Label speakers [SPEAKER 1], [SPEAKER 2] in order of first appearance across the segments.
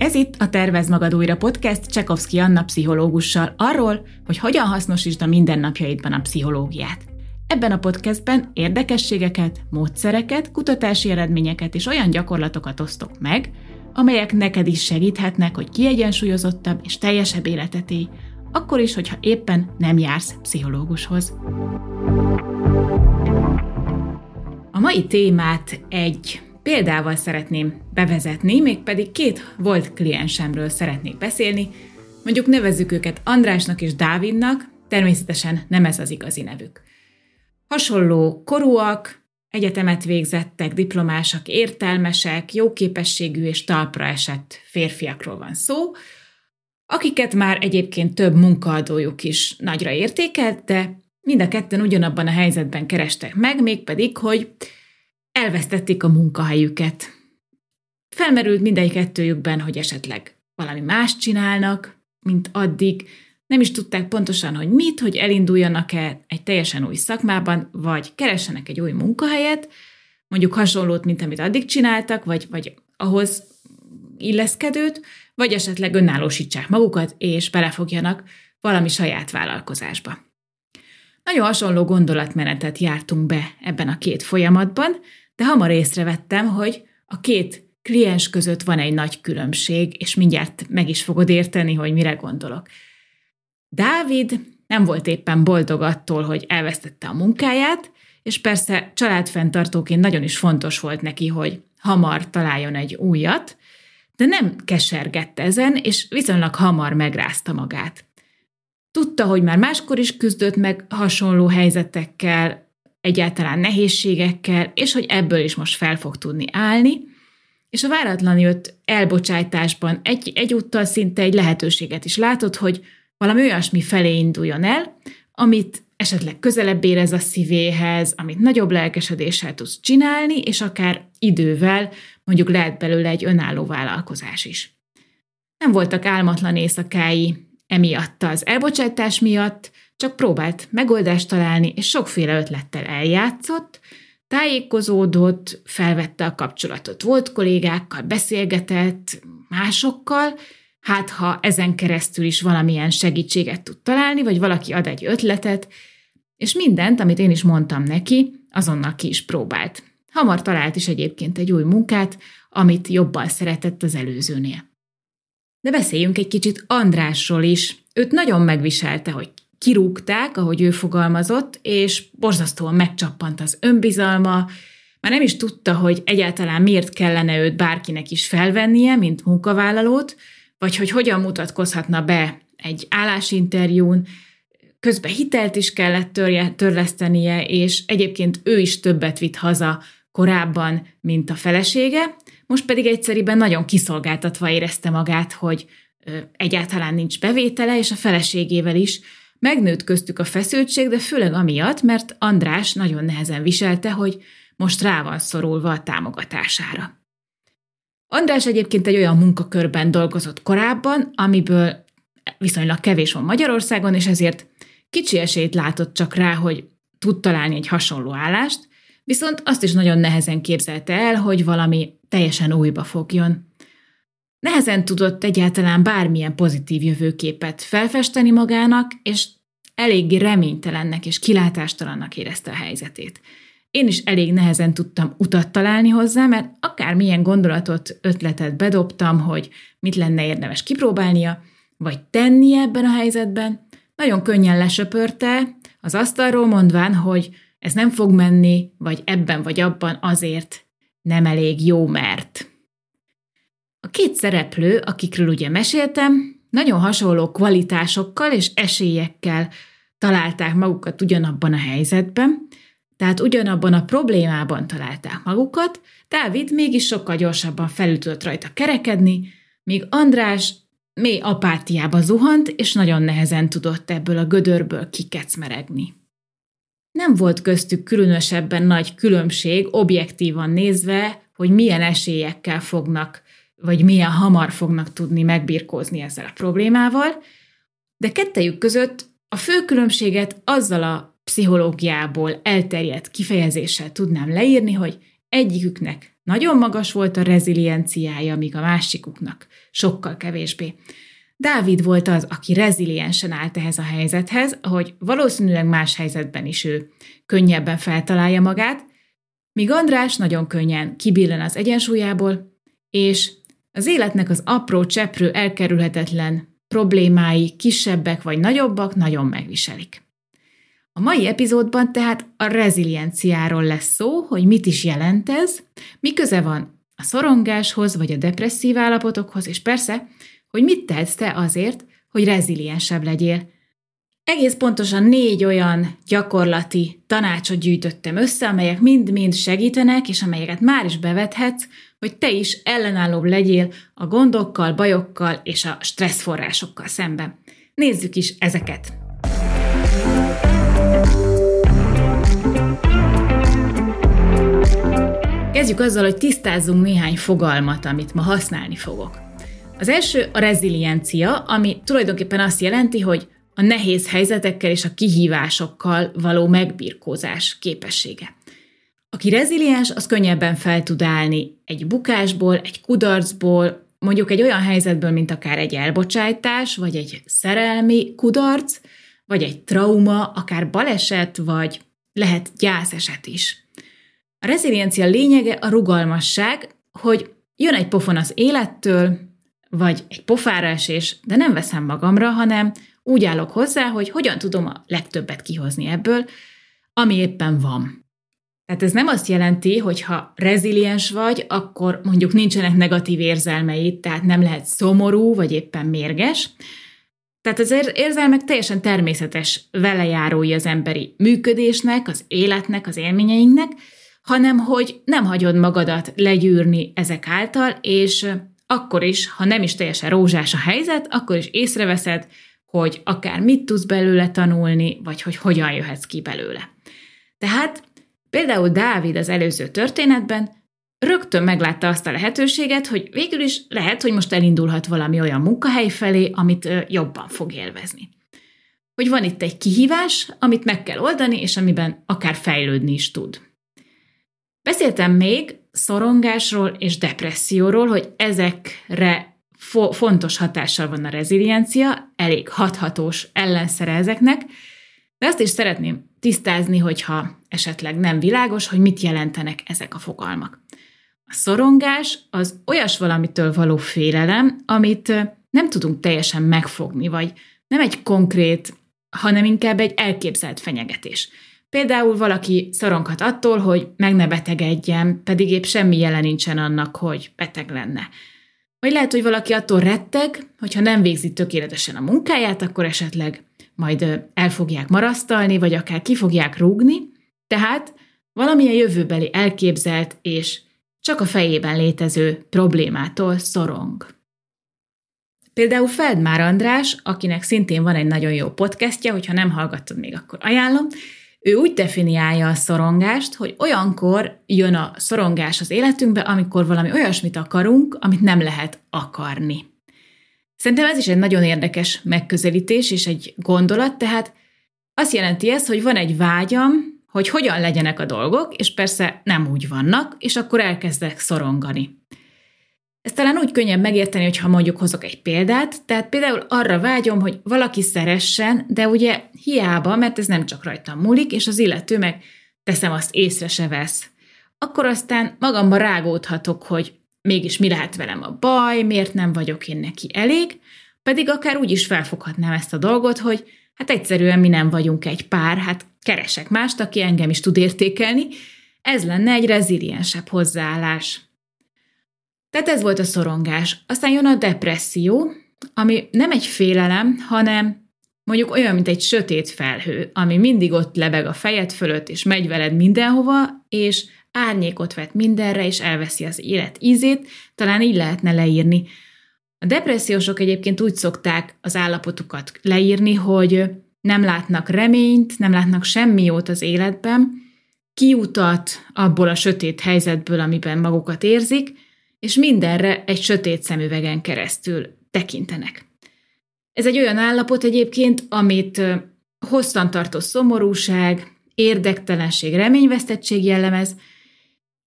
[SPEAKER 1] Ez itt a Tervez Magad Újra podcast Csekovszki Anna pszichológussal arról, hogy hogyan hasznosítsd a mindennapjaidban a pszichológiát. Ebben a podcastben érdekességeket, módszereket, kutatási eredményeket és olyan gyakorlatokat osztok meg, amelyek neked is segíthetnek, hogy kiegyensúlyozottabb és teljesebb életet élj, akkor is, hogyha éppen nem jársz pszichológushoz. A mai témát egy példával szeretném bevezetni, mégpedig két volt kliensemről szeretnék beszélni. Mondjuk nevezzük őket Andrásnak és Dávidnak, természetesen nem ez az igazi nevük. Hasonló korúak, egyetemet végzettek, diplomások, értelmesek, jóképességű és talpra esett férfiakról van szó, akiket már egyébként több munkaadójuk is nagyra értékelt, de mind a ketten ugyanabban a helyzetben kerestek meg, mégpedig, hogy elvesztették a munkahelyüket. Felmerült mindegy kettőjükben, hogy esetleg valami más csinálnak, mint addig, nem is tudták pontosan, hogy mit, hogy elinduljanak-e egy teljesen új szakmában, vagy keressenek egy új munkahelyet, mondjuk hasonlót, mint amit addig csináltak, vagy, vagy ahhoz illeszkedőt, vagy esetleg önállósítsák magukat, és belefogjanak valami saját vállalkozásba. Nagyon hasonló gondolatmenetet jártunk be ebben a két folyamatban, de hamar észrevettem, hogy a két kliens között van egy nagy különbség, és mindjárt meg is fogod érteni, hogy mire gondolok. Dávid nem volt éppen boldog attól, hogy elvesztette a munkáját, és persze családfenntartóként nagyon is fontos volt neki, hogy hamar találjon egy újat, de nem kesergette ezen, és viszonylag hamar megrázta magát. Tudta, hogy már máskor is küzdött meg hasonló helyzetekkel, egyáltalán nehézségekkel, és hogy ebből is most fel fog tudni állni, és a váratlan jött elbocsájtásban egy, egyúttal szinte egy lehetőséget is látott, hogy valami olyasmi felé induljon el, amit esetleg közelebb érez a szívéhez, amit nagyobb lelkesedéssel tudsz csinálni, és akár idővel mondjuk lehet belőle egy önálló vállalkozás is. Nem voltak álmatlan éjszakái emiatt az elbocsátás miatt, csak próbált megoldást találni, és sokféle ötlettel eljátszott, tájékozódott, felvette a kapcsolatot volt kollégákkal, beszélgetett másokkal, hát ha ezen keresztül is valamilyen segítséget tud találni, vagy valaki ad egy ötletet, és mindent, amit én is mondtam neki, azonnal ki is próbált. Hamar talált is egyébként egy új munkát, amit jobban szeretett az előzőnél. De beszéljünk egy kicsit Andrásról is. Őt nagyon megviselte, hogy kirúgták, ahogy ő fogalmazott, és borzasztóan megcsappant az önbizalma, már nem is tudta, hogy egyáltalán miért kellene őt bárkinek is felvennie, mint munkavállalót, vagy hogy hogyan mutatkozhatna be egy állásinterjún, közben hitelt is kellett törje, törlesztenie, és egyébként ő is többet vitt haza korábban, mint a felesége, most pedig egyszerűen nagyon kiszolgáltatva érezte magát, hogy egyáltalán nincs bevétele, és a feleségével is Megnőtt köztük a feszültség, de főleg amiatt, mert András nagyon nehezen viselte, hogy most rá van szorulva a támogatására. András egyébként egy olyan munkakörben dolgozott korábban, amiből viszonylag kevés van Magyarországon, és ezért kicsi esélyt látott csak rá, hogy tud találni egy hasonló állást, viszont azt is nagyon nehezen képzelte el, hogy valami teljesen újba fogjon. Nehezen tudott egyáltalán bármilyen pozitív jövőképet felfesteni magának, és eléggé reménytelennek és kilátástalannak érezte a helyzetét. Én is elég nehezen tudtam utat találni hozzá, mert akármilyen gondolatot, ötletet bedobtam, hogy mit lenne érdemes kipróbálnia, vagy tenni ebben a helyzetben, nagyon könnyen lesöpörte, az asztalról mondván, hogy ez nem fog menni, vagy ebben vagy abban azért nem elég jó, mert. Két szereplő, akikről ugye meséltem, nagyon hasonló kvalitásokkal és esélyekkel találták magukat ugyanabban a helyzetben, tehát ugyanabban a problémában találták magukat, Dávid mégis sokkal gyorsabban felül tudott rajta kerekedni, míg András mély apátiába zuhant, és nagyon nehezen tudott ebből a gödörből kikecmeregni. Nem volt köztük különösebben nagy különbség objektívan nézve, hogy milyen esélyekkel fognak vagy milyen hamar fognak tudni megbirkózni ezzel a problémával, de kettejük között a fő különbséget azzal a pszichológiából elterjedt kifejezéssel tudnám leírni, hogy egyiküknek nagyon magas volt a rezilienciája, míg a másikuknak sokkal kevésbé. Dávid volt az, aki reziliensen állt ehhez a helyzethez, hogy valószínűleg más helyzetben is ő könnyebben feltalálja magát, míg András nagyon könnyen kibillen az egyensúlyából, és az életnek az apró, cseprő, elkerülhetetlen problémái, kisebbek vagy nagyobbak, nagyon megviselik. A mai epizódban tehát a rezilienciáról lesz szó, hogy mit is jelent ez, mi köze van a szorongáshoz vagy a depresszív állapotokhoz, és persze, hogy mit tehetsz te azért, hogy reziliensebb legyél. Egész pontosan négy olyan gyakorlati tanácsot gyűjtöttem össze, amelyek mind-mind segítenek, és amelyeket már is bevethetsz, hogy te is ellenállóbb legyél a gondokkal, bajokkal és a stresszforrásokkal szemben. Nézzük is ezeket! Kezdjük azzal, hogy tisztázzunk néhány fogalmat, amit ma használni fogok. Az első a reziliencia, ami tulajdonképpen azt jelenti, hogy a nehéz helyzetekkel és a kihívásokkal való megbirkózás képessége. Aki reziliens, az könnyebben fel tud állni egy bukásból, egy kudarcból, mondjuk egy olyan helyzetből, mint akár egy elbocsájtás, vagy egy szerelmi kudarc, vagy egy trauma, akár baleset, vagy lehet gyászeset is. A reziliencia lényege a rugalmasság, hogy jön egy pofon az élettől, vagy egy pofára esés, de nem veszem magamra, hanem úgy állok hozzá, hogy hogyan tudom a legtöbbet kihozni ebből, ami éppen van. Tehát ez nem azt jelenti, hogy ha reziliens vagy, akkor mondjuk nincsenek negatív érzelmeid, tehát nem lehet szomorú, vagy éppen mérges. Tehát az érzelmek teljesen természetes velejárói az emberi működésnek, az életnek, az élményeinknek, hanem hogy nem hagyod magadat legyűrni ezek által, és akkor is, ha nem is teljesen rózsás a helyzet, akkor is észreveszed, hogy akár mit tudsz belőle tanulni, vagy hogy hogyan jöhetsz ki belőle. Tehát például Dávid az előző történetben rögtön meglátta azt a lehetőséget, hogy végül is lehet, hogy most elindulhat valami olyan munkahely felé, amit jobban fog élvezni. Hogy van itt egy kihívás, amit meg kell oldani, és amiben akár fejlődni is tud. Beszéltem még szorongásról és depresszióról, hogy ezekre fo- fontos hatással van a reziliencia, elég hathatós ellenszere ezeknek, de azt is szeretném tisztázni, hogyha esetleg nem világos, hogy mit jelentenek ezek a fogalmak. A szorongás az olyas valamitől való félelem, amit nem tudunk teljesen megfogni, vagy nem egy konkrét, hanem inkább egy elképzelt fenyegetés. Például valaki szoronghat attól, hogy meg ne betegedjen, pedig épp semmi jele nincsen annak, hogy beteg lenne. Vagy lehet, hogy valaki attól retteg, hogyha nem végzi tökéletesen a munkáját, akkor esetleg majd el fogják marasztalni, vagy akár ki fogják rúgni, tehát valamilyen jövőbeli elképzelt és csak a fejében létező problémától szorong. Például Feldmár András, akinek szintén van egy nagyon jó podcastja, hogyha nem hallgattad még, akkor ajánlom, ő úgy definiálja a szorongást, hogy olyankor jön a szorongás az életünkbe, amikor valami olyasmit akarunk, amit nem lehet akarni. Szerintem ez is egy nagyon érdekes megközelítés és egy gondolat, tehát azt jelenti ez, hogy van egy vágyam, hogy hogyan legyenek a dolgok, és persze nem úgy vannak, és akkor elkezdek szorongani. Ezt talán úgy könnyebb megérteni, hogyha mondjuk hozok egy példát, tehát például arra vágyom, hogy valaki szeressen, de ugye hiába, mert ez nem csak rajtam múlik, és az illető meg teszem azt észre se vesz. Akkor aztán magamban rágódhatok, hogy mégis mi lehet velem a baj, miért nem vagyok én neki elég, pedig akár úgy is felfoghatnám ezt a dolgot, hogy hát egyszerűen mi nem vagyunk egy pár, hát keresek mást, aki engem is tud értékelni, ez lenne egy reziliensebb hozzáállás. Tehát ez volt a szorongás. Aztán jön a depresszió, ami nem egy félelem, hanem mondjuk olyan, mint egy sötét felhő, ami mindig ott lebeg a fejed fölött, és megy veled mindenhova, és árnyékot vet mindenre, és elveszi az élet ízét, talán így lehetne leírni. A depressziósok egyébként úgy szokták az állapotukat leírni, hogy nem látnak reményt, nem látnak semmi jót az életben, kiutat abból a sötét helyzetből, amiben magukat érzik, és mindenre egy sötét szemüvegen keresztül tekintenek. Ez egy olyan állapot egyébként, amit hosszantartó szomorúság, érdektelenség, reményvesztettség jellemez,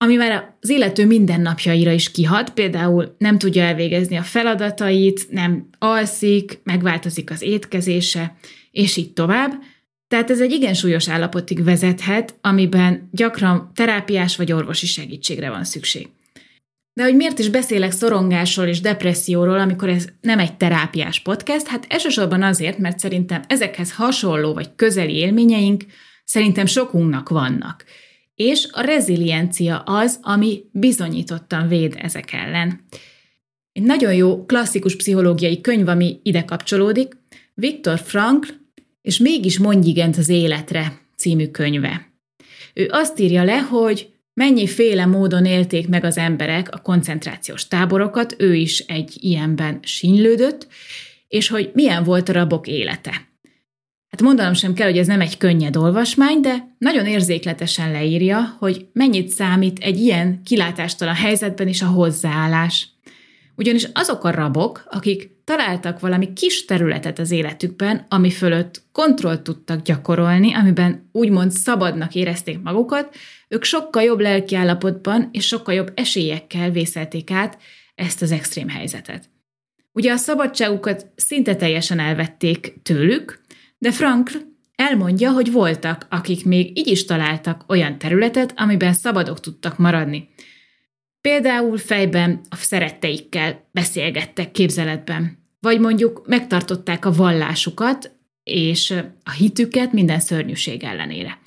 [SPEAKER 1] ami már az illető mindennapjaira is kihat, például nem tudja elvégezni a feladatait, nem alszik, megváltozik az étkezése, és így tovább. Tehát ez egy igen súlyos állapotig vezethet, amiben gyakran terápiás vagy orvosi segítségre van szükség. De hogy miért is beszélek szorongásról és depresszióról, amikor ez nem egy terápiás podcast? Hát elsősorban azért, mert szerintem ezekhez hasonló vagy közeli élményeink szerintem sokunknak vannak. És a reziliencia az, ami bizonyítottan véd ezek ellen. Egy nagyon jó klasszikus pszichológiai könyv, ami ide kapcsolódik, Viktor Frankl, és mégis mondj igent az életre című könyve. Ő azt írja le, hogy mennyiféle módon élték meg az emberek a koncentrációs táborokat, ő is egy ilyenben sínylődött, és hogy milyen volt a rabok élete. Hát mondanom sem kell, hogy ez nem egy könnyed olvasmány, de nagyon érzékletesen leírja, hogy mennyit számít egy ilyen kilátástalan helyzetben is a hozzáállás. Ugyanis azok a rabok, akik találtak valami kis területet az életükben, ami fölött kontrollt tudtak gyakorolni, amiben úgymond szabadnak érezték magukat, ők sokkal jobb lelkiállapotban és sokkal jobb esélyekkel vészelték át ezt az extrém helyzetet. Ugye a szabadságukat szinte teljesen elvették tőlük, de Frankl elmondja, hogy voltak, akik még így is találtak olyan területet, amiben szabadok tudtak maradni. Például fejben a szeretteikkel beszélgettek képzeletben, vagy mondjuk megtartották a vallásukat és a hitüket minden szörnyűség ellenére.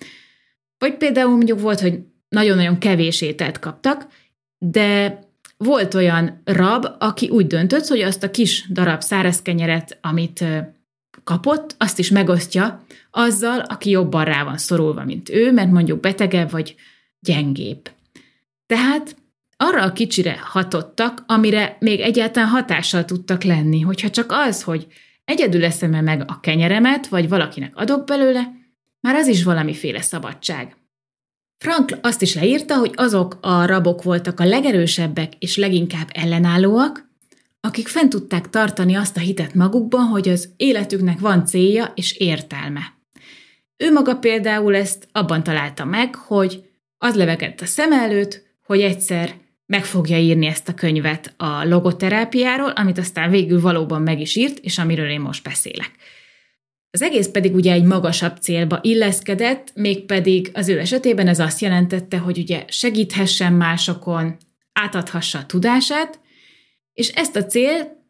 [SPEAKER 1] Vagy például mondjuk volt, hogy nagyon-nagyon kevés ételt kaptak, de volt olyan rab, aki úgy döntött, hogy azt a kis darab száraz kenyeret, amit kapott, azt is megosztja azzal, aki jobban rá van szorulva, mint ő, mert mondjuk betegebb vagy gyengébb. Tehát arra a kicsire hatottak, amire még egyáltalán hatással tudtak lenni, hogyha csak az, hogy egyedül eszem -e meg a kenyeremet, vagy valakinek adok belőle, már az is valamiféle szabadság. Frankl azt is leírta, hogy azok a rabok voltak a legerősebbek és leginkább ellenállóak, akik fent tudták tartani azt a hitet magukban, hogy az életüknek van célja és értelme. Ő maga például ezt abban találta meg, hogy az levegett a szem előtt, hogy egyszer meg fogja írni ezt a könyvet a logoterápiáról, amit aztán végül valóban meg is írt, és amiről én most beszélek. Az egész pedig ugye egy magasabb célba illeszkedett, mégpedig az ő esetében ez azt jelentette, hogy ugye segíthessen másokon, átadhassa a tudását, és ezt a cél,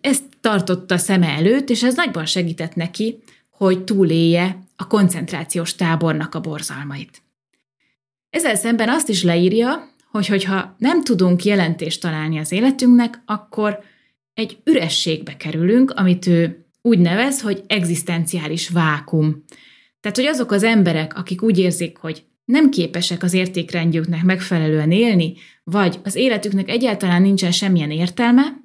[SPEAKER 1] ezt tartotta szeme előtt, és ez nagyban segített neki, hogy túlélje a koncentrációs tábornak a borzalmait. Ezzel szemben azt is leírja, hogy hogyha nem tudunk jelentést találni az életünknek, akkor egy ürességbe kerülünk, amit ő úgy nevez, hogy egzisztenciális vákum. Tehát, hogy azok az emberek, akik úgy érzik, hogy nem képesek az értékrendjüknek megfelelően élni, vagy az életüknek egyáltalán nincsen semmilyen értelme,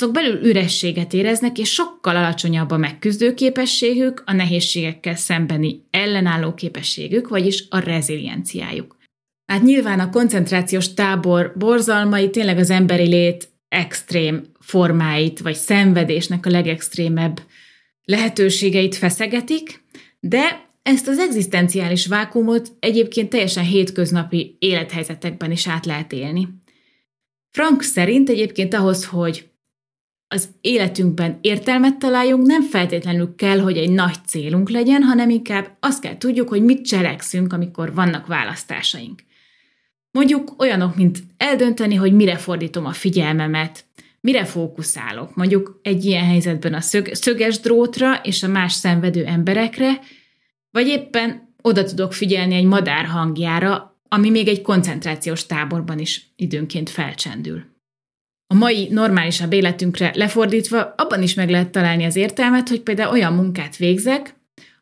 [SPEAKER 1] azok belül ürességet éreznek, és sokkal alacsonyabb a megküzdő képességük, a nehézségekkel szembeni ellenálló képességük, vagyis a rezilienciájuk. Hát nyilván a koncentrációs tábor borzalmai tényleg az emberi lét extrém formáit, vagy szenvedésnek a legextrémebb lehetőségeit feszegetik, de ezt az egzisztenciális vákumot egyébként teljesen hétköznapi élethelyzetekben is át lehet élni. Frank szerint egyébként ahhoz, hogy az életünkben értelmet találjunk, nem feltétlenül kell, hogy egy nagy célunk legyen, hanem inkább azt kell tudjuk, hogy mit cselekszünk, amikor vannak választásaink. Mondjuk olyanok, mint eldönteni, hogy mire fordítom a figyelmemet, mire fókuszálok. Mondjuk egy ilyen helyzetben a szög, szöges drótra és a más szenvedő emberekre, vagy éppen oda tudok figyelni egy madár hangjára, ami még egy koncentrációs táborban is időnként felcsendül. A mai normálisabb életünkre lefordítva abban is meg lehet találni az értelmet, hogy például olyan munkát végzek,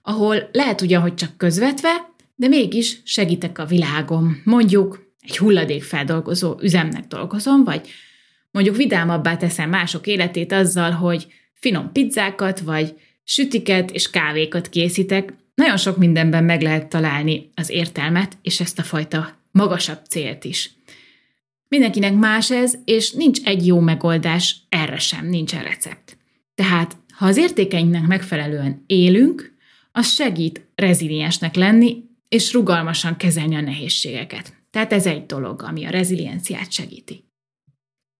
[SPEAKER 1] ahol lehet ugyan, hogy csak közvetve, de mégis segítek a világom. Mondjuk egy hulladékfeldolgozó üzemnek dolgozom, vagy mondjuk vidámabbá teszem mások életét azzal, hogy finom pizzákat, vagy sütiket és kávékat készítek, nagyon sok mindenben meg lehet találni az értelmet, és ezt a fajta magasabb célt is. Mindenkinek más ez, és nincs egy jó megoldás, erre sem, nincsen recept. Tehát, ha az értékeinknek megfelelően élünk, az segít reziliensnek lenni, és rugalmasan kezelni a nehézségeket. Tehát ez egy dolog, ami a rezilienciát segíti.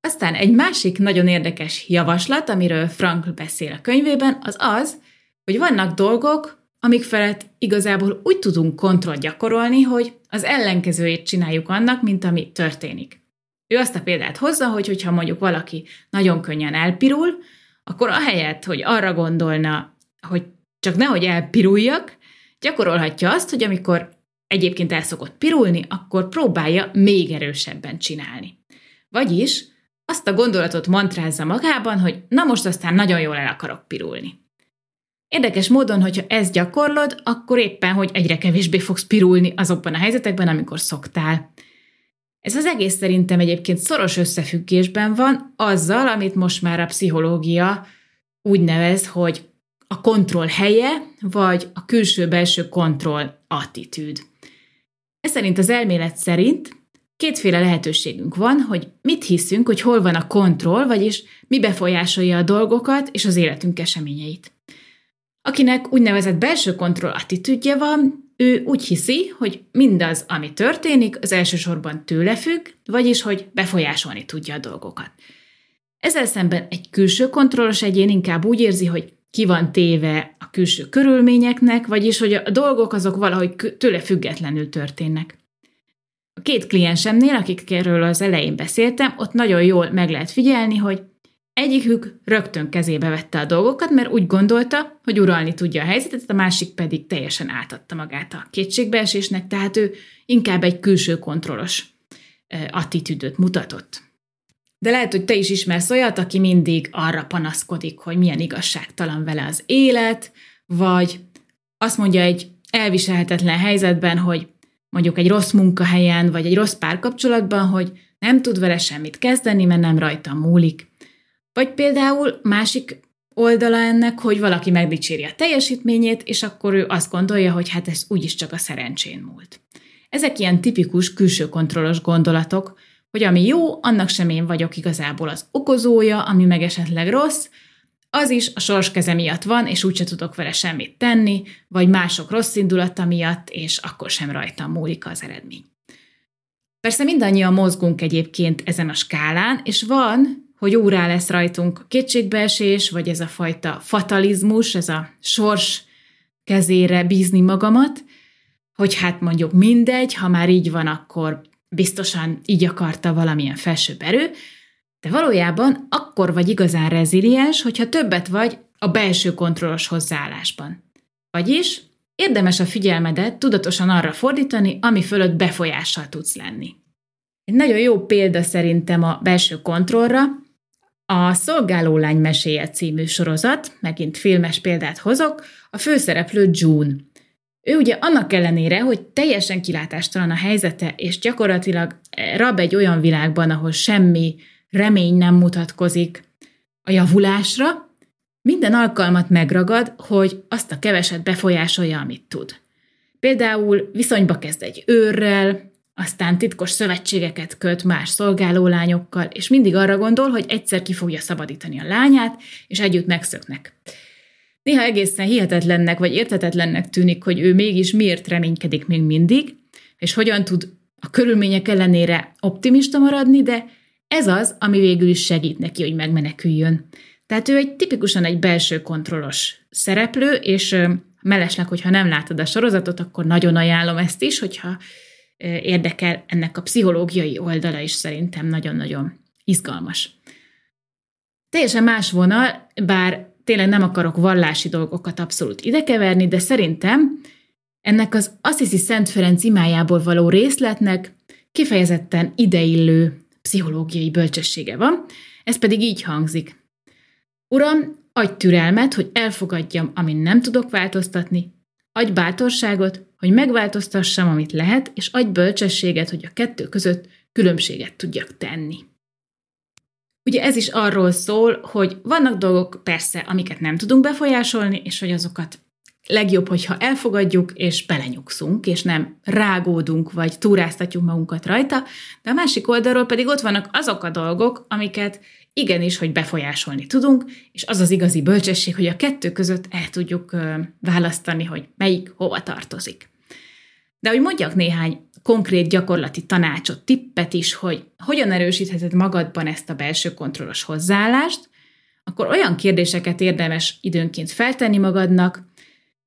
[SPEAKER 1] Aztán egy másik nagyon érdekes javaslat, amiről Frankl beszél a könyvében, az az, hogy vannak dolgok, amik felett igazából úgy tudunk kontrollt gyakorolni, hogy az ellenkezőjét csináljuk annak, mint ami történik. Ő azt a példát hozza, hogy hogyha mondjuk valaki nagyon könnyen elpirul, akkor ahelyett, hogy arra gondolna, hogy csak nehogy elpiruljak, gyakorolhatja azt, hogy amikor egyébként el szokott pirulni, akkor próbálja még erősebben csinálni. Vagyis azt a gondolatot mantrázza magában, hogy na most aztán nagyon jól el akarok pirulni. Érdekes módon, hogyha ezt gyakorlod, akkor éppen, hogy egyre kevésbé fogsz pirulni azokban a helyzetekben, amikor szoktál. Ez az egész szerintem egyébként szoros összefüggésben van azzal, amit most már a pszichológia úgy nevez, hogy a kontroll helye, vagy a külső-belső kontroll attitűd. Ez szerint az elmélet szerint kétféle lehetőségünk van, hogy mit hiszünk, hogy hol van a kontroll, vagyis mi befolyásolja a dolgokat és az életünk eseményeit. Akinek úgynevezett belső kontroll attitűdje van, ő úgy hiszi, hogy mindaz, ami történik, az elsősorban tőle függ, vagyis hogy befolyásolni tudja a dolgokat. Ezzel szemben egy külső kontrollos egyén inkább úgy érzi, hogy ki van téve a külső körülményeknek, vagyis hogy a dolgok azok valahogy tőle függetlenül történnek. A két kliensemnél, akikről az elején beszéltem, ott nagyon jól meg lehet figyelni, hogy Egyikük rögtön kezébe vette a dolgokat, mert úgy gondolta, hogy uralni tudja a helyzetet, a másik pedig teljesen átadta magát a kétségbeesésnek, tehát ő inkább egy külső kontrollos attitűdöt mutatott. De lehet, hogy te is ismersz olyat, aki mindig arra panaszkodik, hogy milyen igazságtalan vele az élet, vagy azt mondja egy elviselhetetlen helyzetben, hogy mondjuk egy rossz munkahelyen, vagy egy rossz párkapcsolatban, hogy nem tud vele semmit kezdeni, mert nem rajta múlik. Vagy például másik oldala ennek, hogy valaki megdicséri a teljesítményét, és akkor ő azt gondolja, hogy hát ez úgyis csak a szerencsén múlt. Ezek ilyen tipikus külső kontrollos gondolatok, hogy ami jó, annak sem én vagyok igazából az okozója, ami meg esetleg rossz, az is a sors keze miatt van, és úgyse tudok vele semmit tenni, vagy mások rossz indulata miatt, és akkor sem rajtam múlik az eredmény. Persze mindannyian mozgunk egyébként ezen a skálán, és van hogy órá lesz rajtunk kétségbeesés, vagy ez a fajta fatalizmus, ez a sors kezére bízni magamat, hogy hát mondjuk mindegy, ha már így van, akkor biztosan így akarta valamilyen felsőbb erő, de valójában akkor vagy igazán reziliens, hogyha többet vagy a belső kontrollos hozzáállásban. Vagyis érdemes a figyelmedet tudatosan arra fordítani, ami fölött befolyással tudsz lenni. Egy nagyon jó példa szerintem a belső kontrollra, a Szolgálólány meséje című sorozat, megint filmes példát hozok, a főszereplő June. Ő ugye annak ellenére, hogy teljesen kilátástalan a helyzete, és gyakorlatilag rab egy olyan világban, ahol semmi remény nem mutatkozik a javulásra, minden alkalmat megragad, hogy azt a keveset befolyásolja, amit tud. Például viszonyba kezd egy őrrel, aztán titkos szövetségeket köt más szolgálólányokkal, és mindig arra gondol, hogy egyszer ki fogja szabadítani a lányát, és együtt megszöknek. Néha egészen hihetetlennek vagy értetetlennek tűnik, hogy ő mégis miért reménykedik még mindig, és hogyan tud a körülmények ellenére optimista maradni, de ez az, ami végül is segít neki, hogy megmeneküljön. Tehát ő egy tipikusan egy belső kontrollos szereplő, és mellesleg, hogyha nem látod a sorozatot, akkor nagyon ajánlom ezt is, hogyha érdekel, ennek a pszichológiai oldala is szerintem nagyon-nagyon izgalmas. Teljesen más vonal, bár tényleg nem akarok vallási dolgokat abszolút idekeverni, de szerintem ennek az Assisi Szent Ferenc imájából való részletnek kifejezetten ideillő pszichológiai bölcsessége van, ez pedig így hangzik. Uram, adj türelmet, hogy elfogadjam, amin nem tudok változtatni, adj bátorságot, hogy megváltoztassam, amit lehet, és adj bölcsességet, hogy a kettő között különbséget tudjak tenni. Ugye ez is arról szól, hogy vannak dolgok persze, amiket nem tudunk befolyásolni, és hogy azokat legjobb, hogyha elfogadjuk, és belenyugszunk, és nem rágódunk, vagy túráztatjuk magunkat rajta, de a másik oldalról pedig ott vannak azok a dolgok, amiket igenis, hogy befolyásolni tudunk, és az az igazi bölcsesség, hogy a kettő között el tudjuk választani, hogy melyik hova tartozik. De hogy mondjak néhány konkrét gyakorlati tanácsot, tippet is, hogy hogyan erősítheted magadban ezt a belső kontrollos hozzáállást, akkor olyan kérdéseket érdemes időnként feltenni magadnak,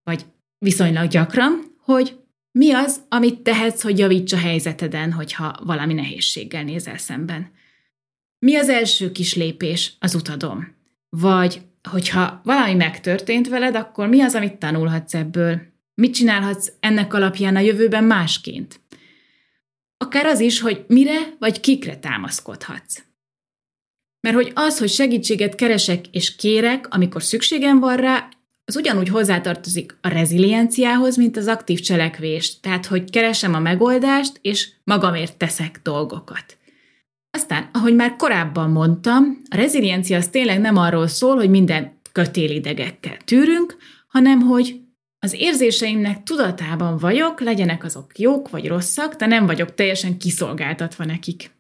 [SPEAKER 1] vagy viszonylag gyakran, hogy mi az, amit tehetsz, hogy javíts a helyzeteden, hogyha valami nehézséggel nézel szemben. Mi az első kis lépés az utadon? Vagy hogyha valami megtörtént veled, akkor mi az, amit tanulhatsz ebből? Mit csinálhatsz ennek alapján a jövőben másként? Akár az is, hogy mire vagy kikre támaszkodhatsz. Mert hogy az, hogy segítséget keresek és kérek, amikor szükségem van rá, az ugyanúgy hozzátartozik a rezilienciához, mint az aktív cselekvés. Tehát, hogy keresem a megoldást, és magamért teszek dolgokat. Aztán, ahogy már korábban mondtam, a reziliencia az tényleg nem arról szól, hogy minden kötélidegekkel tűrünk, hanem hogy az érzéseimnek tudatában vagyok, legyenek azok jók vagy rosszak, de nem vagyok teljesen kiszolgáltatva nekik.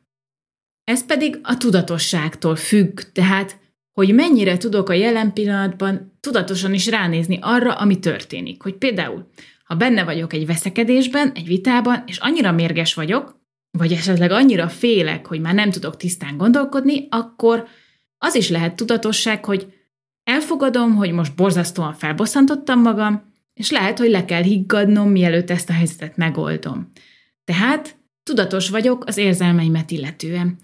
[SPEAKER 1] Ez pedig a tudatosságtól függ, tehát hogy mennyire tudok a jelen pillanatban tudatosan is ránézni arra, ami történik. Hogy például, ha benne vagyok egy veszekedésben, egy vitában, és annyira mérges vagyok, vagy esetleg annyira félek, hogy már nem tudok tisztán gondolkodni, akkor az is lehet tudatosság, hogy elfogadom, hogy most borzasztóan felbosszantottam magam, és lehet, hogy le kell higgadnom, mielőtt ezt a helyzetet megoldom. Tehát tudatos vagyok az érzelmeimet illetően.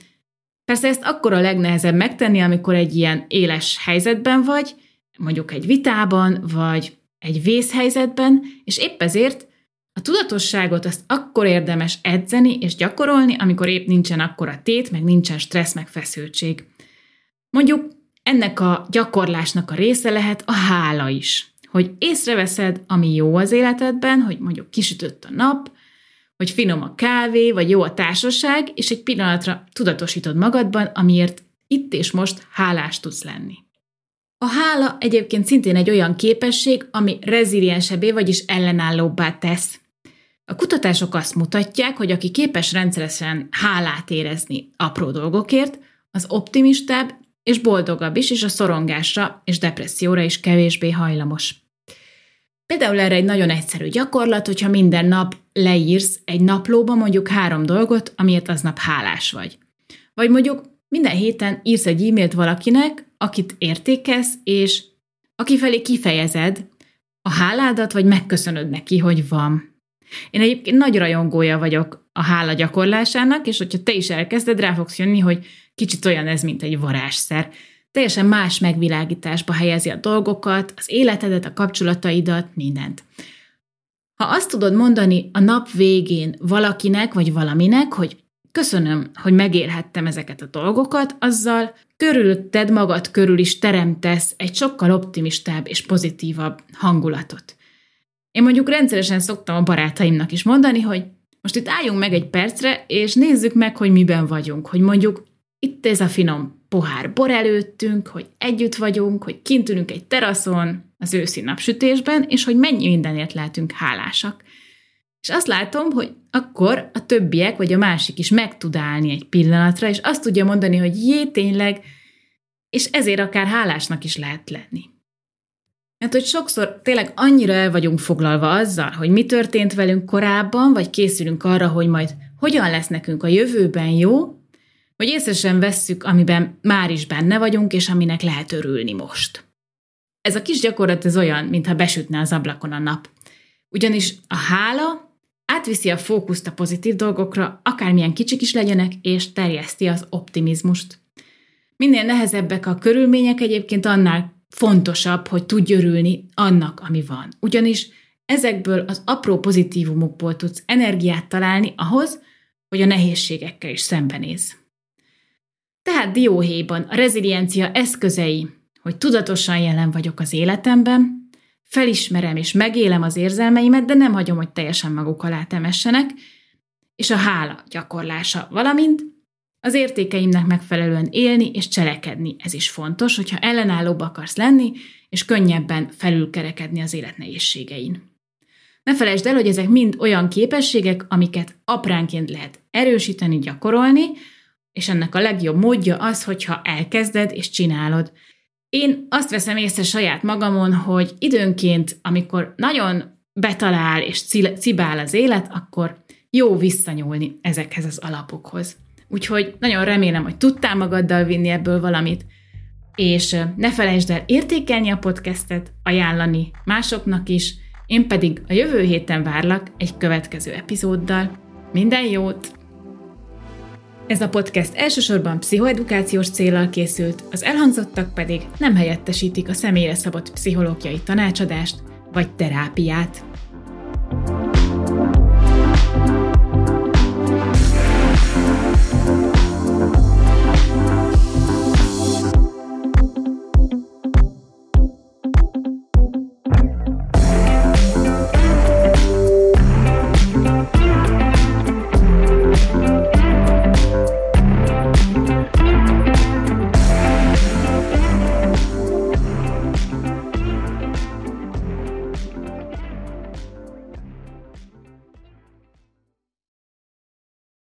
[SPEAKER 1] Persze ezt akkor a legnehezebb megtenni, amikor egy ilyen éles helyzetben vagy, mondjuk egy vitában, vagy egy vészhelyzetben, és épp ezért a tudatosságot azt akkor érdemes edzeni és gyakorolni, amikor épp nincsen akkora tét, meg nincsen stressz, meg feszültség. Mondjuk ennek a gyakorlásnak a része lehet a hála is. Hogy észreveszed, ami jó az életedben, hogy mondjuk kisütött a nap, hogy finom a kávé, vagy jó a társaság, és egy pillanatra tudatosítod magadban, amiért itt és most hálás tudsz lenni. A hála egyébként szintén egy olyan képesség, ami reziliensebbé, vagyis ellenállóbbá tesz. A kutatások azt mutatják, hogy aki képes rendszeresen hálát érezni apró dolgokért, az optimistább és boldogabb is, és a szorongásra és depresszióra is kevésbé hajlamos. Például erre egy nagyon egyszerű gyakorlat, hogyha minden nap leírsz egy naplóba mondjuk három dolgot, amiért aznap hálás vagy. Vagy mondjuk minden héten írsz egy e-mailt valakinek, akit értékesz, és aki felé kifejezed a háládat, vagy megköszönöd neki, hogy van. Én egyébként nagy rajongója vagyok a hála gyakorlásának, és hogyha te is elkezded, rá fogsz jönni, hogy kicsit olyan ez, mint egy varázsszer teljesen más megvilágításba helyezi a dolgokat, az életedet, a kapcsolataidat, mindent. Ha azt tudod mondani a nap végén valakinek vagy valaminek, hogy köszönöm, hogy megélhettem ezeket a dolgokat, azzal körülötted magad körül is teremtesz egy sokkal optimistább és pozitívabb hangulatot. Én mondjuk rendszeresen szoktam a barátaimnak is mondani, hogy most itt álljunk meg egy percre, és nézzük meg, hogy miben vagyunk, hogy mondjuk itt ez a finom pohár bor előttünk, hogy együtt vagyunk, hogy kint ülünk egy teraszon az őszi napsütésben, és hogy mennyi mindenért lehetünk hálásak. És azt látom, hogy akkor a többiek, vagy a másik is meg tud állni egy pillanatra, és azt tudja mondani, hogy jé, tényleg, és ezért akár hálásnak is lehet lenni. Mert hogy sokszor tényleg annyira el vagyunk foglalva azzal, hogy mi történt velünk korábban, vagy készülünk arra, hogy majd hogyan lesz nekünk a jövőben jó, hogy észre sem vesszük, amiben már is benne vagyunk, és aminek lehet örülni most. Ez a kis gyakorlat ez olyan, mintha besütne az ablakon a nap. Ugyanis a hála átviszi a fókuszt a pozitív dolgokra, akármilyen kicsik is legyenek, és terjeszti az optimizmust. Minél nehezebbek a körülmények egyébként, annál fontosabb, hogy tudj örülni annak, ami van. Ugyanis ezekből az apró pozitívumokból tudsz energiát találni ahhoz, hogy a nehézségekkel is szembenéz. Tehát dióhéjban a reziliencia eszközei, hogy tudatosan jelen vagyok az életemben, felismerem és megélem az érzelmeimet, de nem hagyom, hogy teljesen maguk alá temessenek, és a hála gyakorlása, valamint az értékeimnek megfelelően élni és cselekedni. Ez is fontos, hogyha ellenállóbb akarsz lenni, és könnyebben felülkerekedni az élet nehézségein. Ne felejtsd el, hogy ezek mind olyan képességek, amiket apránként lehet erősíteni, gyakorolni, és ennek a legjobb módja az, hogyha elkezded és csinálod. Én azt veszem észre saját magamon, hogy időnként, amikor nagyon betalál és cibál az élet, akkor jó visszanyúlni ezekhez az alapokhoz. Úgyhogy nagyon remélem, hogy tudtál magaddal vinni ebből valamit, és ne felejtsd el értékelni a podcastet, ajánlani másoknak is, én pedig a jövő héten várlak egy következő epizóddal. Minden jót! Ez a podcast elsősorban pszichoedukációs célral készült, az elhangzottak pedig nem helyettesítik a személyre szabott pszichológiai tanácsadást vagy terápiát.